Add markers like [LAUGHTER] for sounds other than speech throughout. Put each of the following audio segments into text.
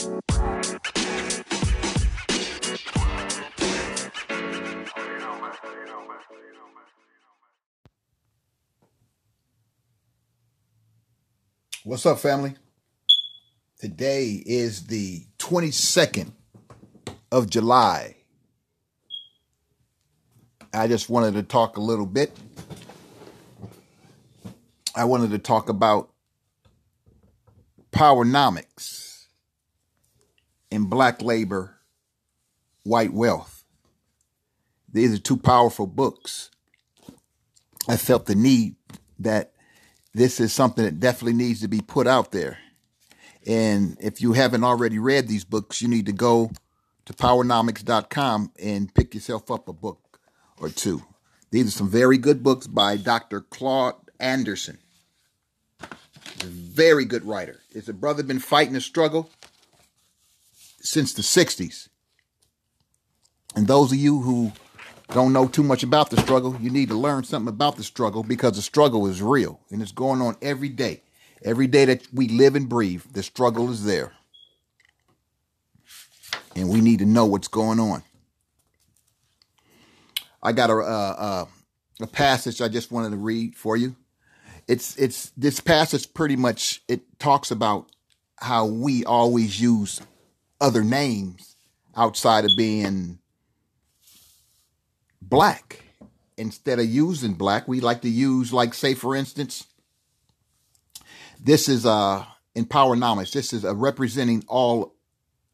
What's up, family? Today is the 22nd of July. I just wanted to talk a little bit. I wanted to talk about powernomics and black labor, white wealth. These are two powerful books. I felt the need that this is something that definitely needs to be put out there. And if you haven't already read these books, you need to go to powernomics.com and pick yourself up a book or two. These are some very good books by Dr. Claude Anderson. Very good writer. His brother been fighting a struggle since the 60s. And those of you who don't know too much about the struggle, you need to learn something about the struggle because the struggle is real and it's going on every day. Every day that we live and breathe, the struggle is there. And we need to know what's going on. I got a, a, a passage I just wanted to read for you. It's it's this passage pretty much it talks about how we always use other names outside of being black. Instead of using black, we like to use, like, say, for instance, this is uh, in knowledge. This is a representing all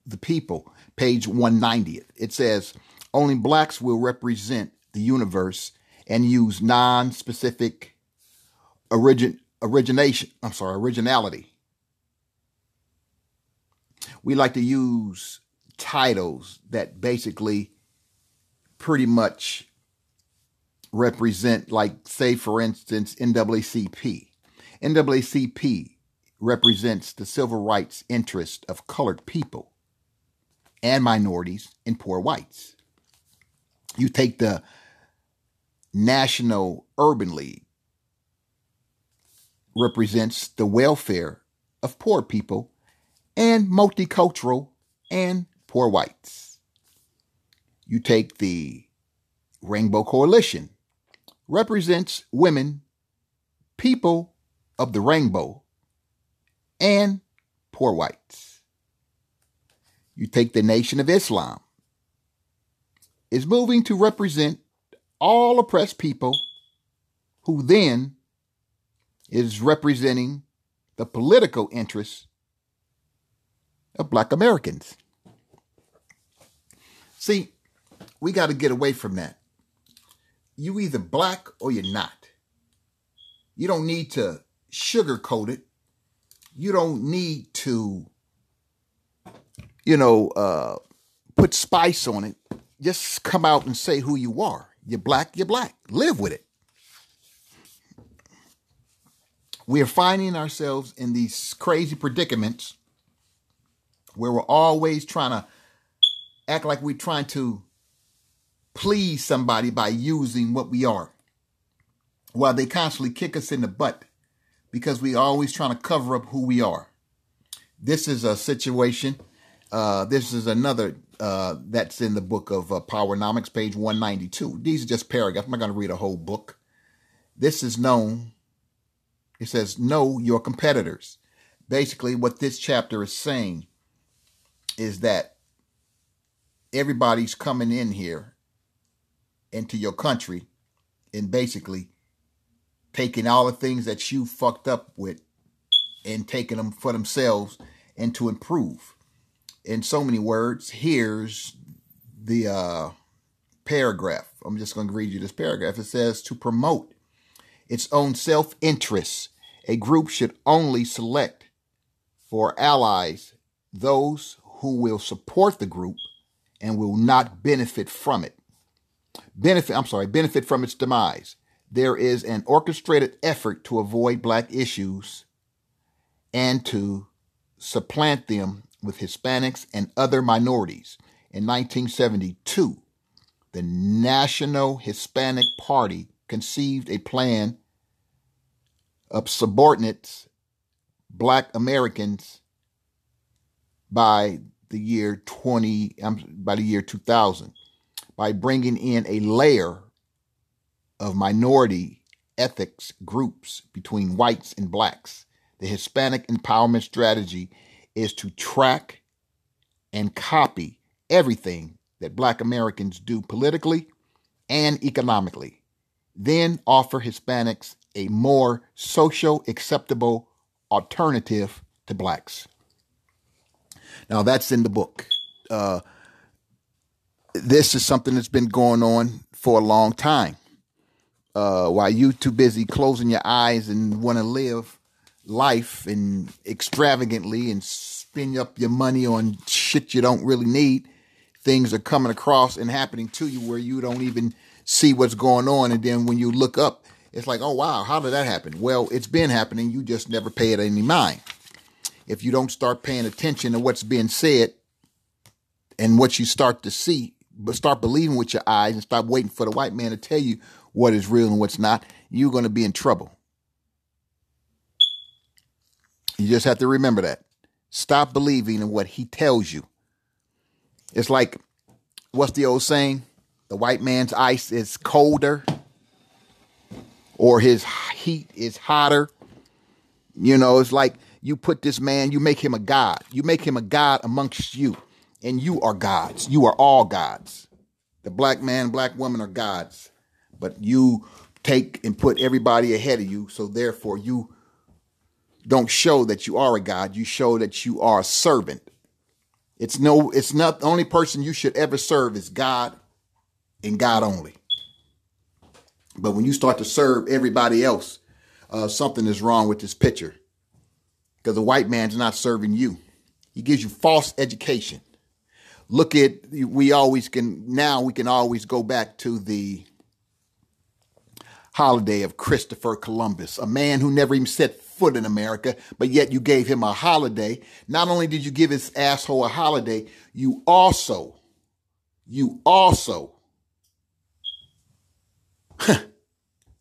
the people, page 190th. It says, only blacks will represent the universe and use non specific origin, origination. I'm sorry, originality. We like to use titles that basically pretty much represent, like, say, for instance, NAACP. NAACP represents the civil rights interest of colored people and minorities and poor whites. You take the National Urban League, represents the welfare of poor people and multicultural and poor whites. You take the Rainbow Coalition, represents women, people of the rainbow, and poor whites. You take the Nation of Islam, is moving to represent all oppressed people, who then is representing the political interests of black Americans. See, we got to get away from that you either black or you're not. You don't need to sugarcoat it. You don't need to, you know, uh, put spice on it. Just come out and say who you are. You're black, you're black. Live with it. We are finding ourselves in these crazy predicaments where we're always trying to act like we're trying to please somebody by using what we are while they constantly kick us in the butt because we always trying to cover up who we are. This is a situation. Uh, this is another uh, that's in the book of uh, Powernomics, page 192. These are just paragraphs. I'm not going to read a whole book. This is known. It says, Know your competitors. Basically, what this chapter is saying is that everybody's coming in here into your country and basically taking all the things that you fucked up with and taking them for themselves and to improve. In so many words, here's the uh, paragraph. I'm just going to read you this paragraph. It says to promote its own self interest, a group should only select for allies those who will support the group and will not benefit from it benefit, I'm sorry, benefit from its demise. There is an orchestrated effort to avoid black issues and to supplant them with Hispanics and other minorities. In 1972, the National Hispanic Party conceived a plan of subordinates, black Americans, by the year 20 um, by the year 2000 by bringing in a layer of minority ethics groups between whites and blacks. The Hispanic empowerment strategy is to track and copy everything that black Americans do politically and economically, then offer Hispanics a more social acceptable alternative to blacks. Now, that's in the book. Uh, this is something that's been going on for a long time. Uh, while you too busy closing your eyes and want to live life and extravagantly and spend up your money on shit you don't really need, things are coming across and happening to you where you don't even see what's going on. And then when you look up, it's like, oh wow, how did that happen? Well, it's been happening. You just never pay it any mind. If you don't start paying attention to what's being said and what you start to see, but start believing with your eyes and stop waiting for the white man to tell you what is real and what's not, you're going to be in trouble. You just have to remember that. Stop believing in what he tells you. It's like, what's the old saying? The white man's ice is colder or his heat is hotter. You know, it's like you put this man, you make him a God. You make him a God amongst you and you are gods. You are all gods. The black man, black woman are gods, but you take and put everybody ahead of you. So therefore, you don't show that you are a god. You show that you are a servant. It's no, it's not the only person you should ever serve is God and God only. But when you start to serve everybody else, uh, something is wrong with this picture because the white man's not serving you. He gives you false education look at we always can now we can always go back to the holiday of Christopher Columbus, a man who never even set foot in America, but yet you gave him a holiday. Not only did you give his asshole a holiday, you also, you also, [LAUGHS]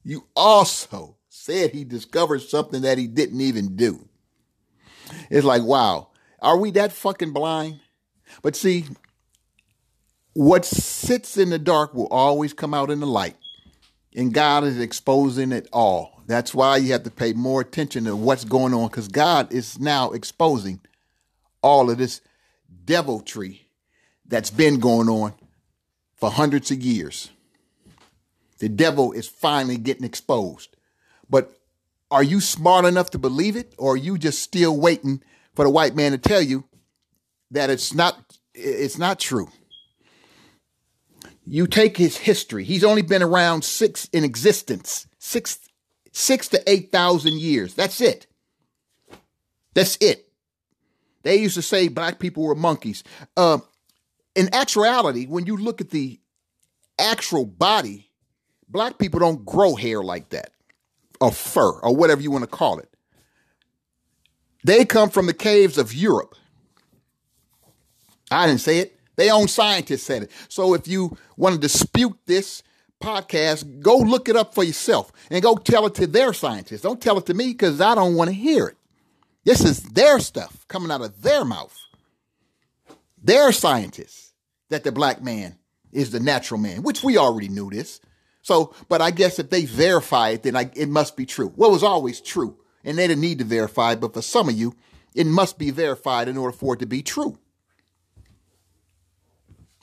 you also said he discovered something that he didn't even do. It's like, wow, are we that fucking blind? But see, what sits in the dark will always come out in the light. And God is exposing it all. That's why you have to pay more attention to what's going on because God is now exposing all of this deviltry that's been going on for hundreds of years. The devil is finally getting exposed. But are you smart enough to believe it or are you just still waiting for the white man to tell you that it's not it's not true. You take his history. He's only been around six in existence, six six to eight thousand years. That's it. That's it. They used to say black people were monkeys. Uh, in actuality, when you look at the actual body, black people don't grow hair like that, or fur, or whatever you want to call it. They come from the caves of Europe. I didn't say it. They own scientists said it. So if you want to dispute this podcast, go look it up for yourself and go tell it to their scientists. Don't tell it to me because I don't want to hear it. This is their stuff coming out of their mouth. Their scientists that the black man is the natural man, which we already knew this. So, but I guess if they verify it, then I, it must be true. Well, it was always true, and they didn't need to verify. But for some of you, it must be verified in order for it to be true.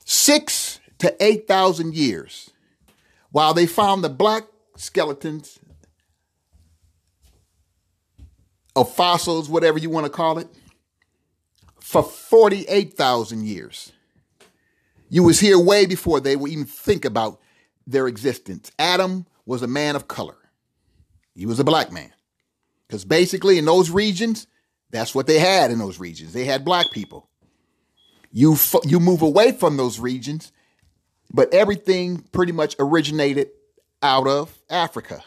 Six to 8,000 years while they found the black skeletons of fossils, whatever you want to call it, for 48,000 years. You was here way before they would even think about their existence. Adam was a man of color. He was a black man. Because basically in those regions, that's what they had in those regions. They had black people. You you move away from those regions, but everything pretty much originated out of Africa.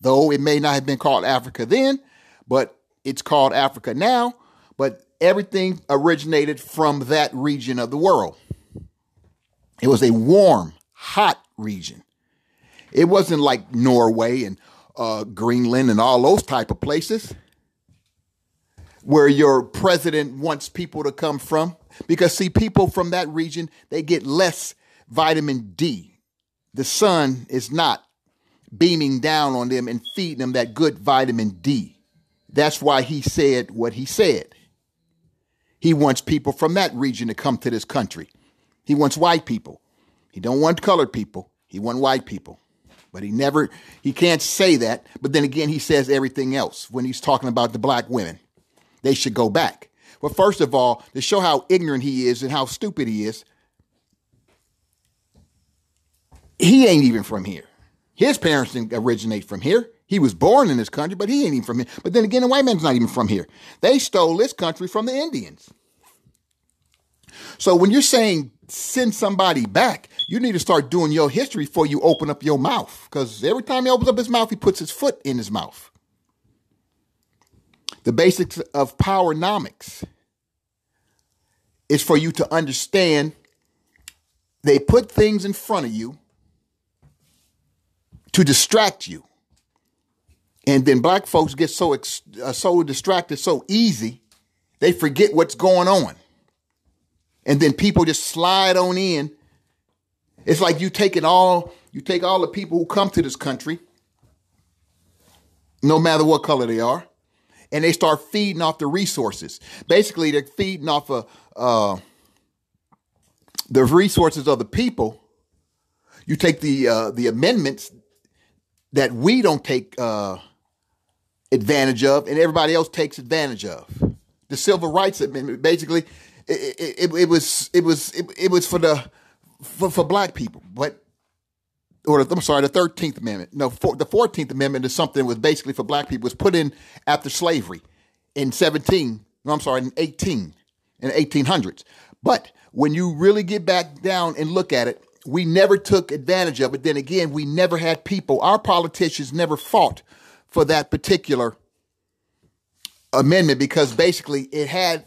Though it may not have been called Africa then, but it's called Africa now, but everything originated from that region of the world. It was a warm, hot region. It wasn't like Norway and uh, Greenland and all those type of places. where your president wants people to come from. Because, see, people from that region, they get less vitamin D. The sun is not beaming down on them and feeding them that good vitamin D. That's why he said what he said. He wants people from that region to come to this country. He wants white people. He don't want colored people. He want white people. But he never he can't say that, but then again he says everything else when he's talking about the black women. They should go back. Well, first of all, to show how ignorant he is and how stupid he is, he ain't even from here. His parents didn't originate from here. He was born in this country, but he ain't even from here. But then again, the white man's not even from here. They stole this country from the Indians. So when you're saying send somebody back, you need to start doing your history before you open up your mouth. Because every time he opens up his mouth, he puts his foot in his mouth. The basics of powernomics is for you to understand they put things in front of you to distract you. And then black folks get so uh, so distracted so easy, they forget what's going on. And then people just slide on in. It's like you take it all, you take all the people who come to this country, no matter what color they are, and they start feeding off the resources. Basically, they're feeding off of uh, the resources of the people. You take the uh, the amendments that we don't take uh, advantage of, and everybody else takes advantage of. The Civil Rights Amendment, basically, it, it, it was it was it, it, was for the for, for black people, but or I'm sorry, the Thirteenth Amendment. No, for, the Fourteenth Amendment is something that was basically for black people. It was put in after slavery in 17. No, I'm sorry, in 18 in the 1800s. But when you really get back down and look at it, we never took advantage of it. Then again, we never had people, our politicians never fought for that particular amendment because basically it had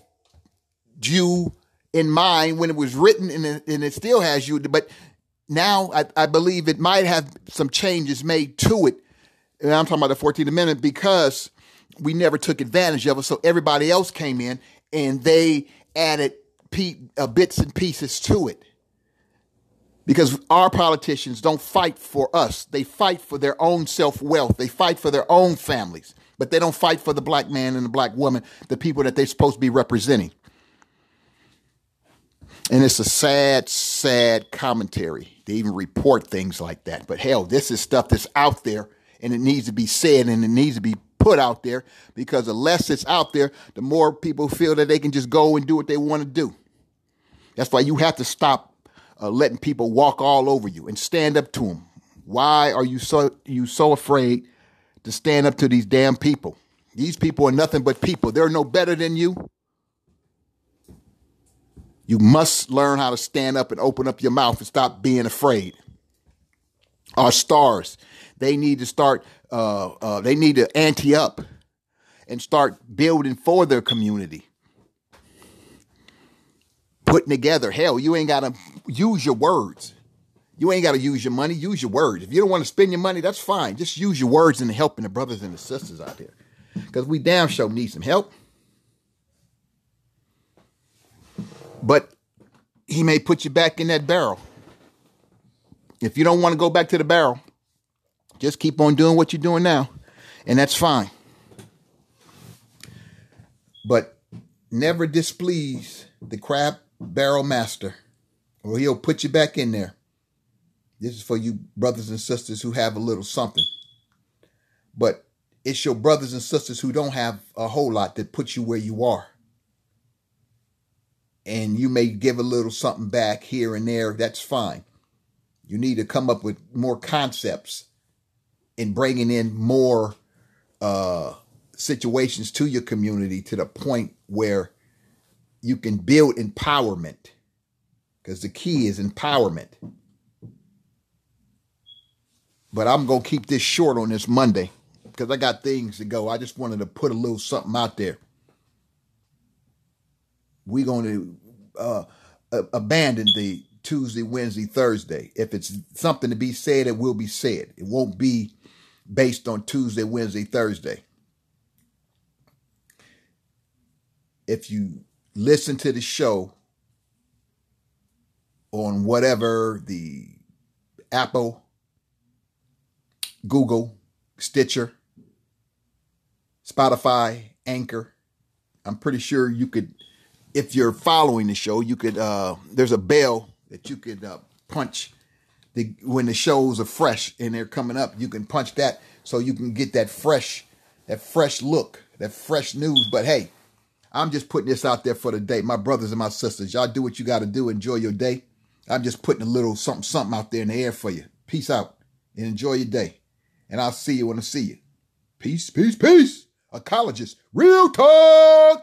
you in mind when it was written and it, and it still has you. But now I, I, believe it might have some changes made to it. And I'm talking about the 14th Amendment because we never took advantage of it. So everybody else came in and they added uh, bits and pieces to it because our politicians don't fight for us. They fight for their own self wealth. They fight for their own families, but they don't fight for the black man and the black woman, the people that they're supposed to be representing. And it's a sad, sad commentary They even report things like that. But hell, this is stuff that's out there and it needs to be said and it needs to be put out there because the less it's out there, the more people feel that they can just go and do what they want to do. That's why you have to stop uh, letting people walk all over you and stand up to them. Why are you so you so afraid to stand up to these damn people? These people are nothing but people. They're no better than you. You must learn how to stand up and open up your mouth and stop being afraid. Our stars, they need to start. Uh, uh, they need to ante up and start building for their community putting together. Hell, you ain't got to use your words. You ain't got to use your money. Use your words. If you don't want to spend your money, that's fine. Just use your words in helping the brothers and the sisters out there. Because we damn sure need some help. But he may put you back in that barrel. If you don't want to go back to the barrel, just keep on doing what you're doing now. And that's fine. But never displease the crab barrel master, or he'll put you back in there. This is for you brothers and sisters who have a little something. But it's your brothers and sisters who don't have a whole lot that put you where you are. And you may give a little something back here and there. That's fine. You need to come up with more concepts in bringing in more uh, situations to your community to the point where you can build empowerment because the key is empowerment. But I'm going to keep this short on this Monday because I got things to go. I just wanted to put a little something out there. We're going to uh, abandon the Tuesday, Wednesday, Thursday. If it's something to be said, it will be said. It won't be based on Tuesday, Wednesday, Thursday. if you listen to the show on whatever the Apple, Google, Stitcher, Spotify, Anchor, I'm pretty sure you could, if you're following the show, you could, uh, there's a bell that you could uh, punch the, when the shows are fresh and they're coming up. You can punch that so you can get that fresh, that fresh look, that fresh news. But hey, I'm just putting this out there for the day. My brothers and my sisters, y'all do what you got to do. Enjoy your day. I'm just putting a little something, something out there in the air for you. Peace out and enjoy your day. And I'll see you when I see you. Peace, peace, peace. Ecologist, real talk.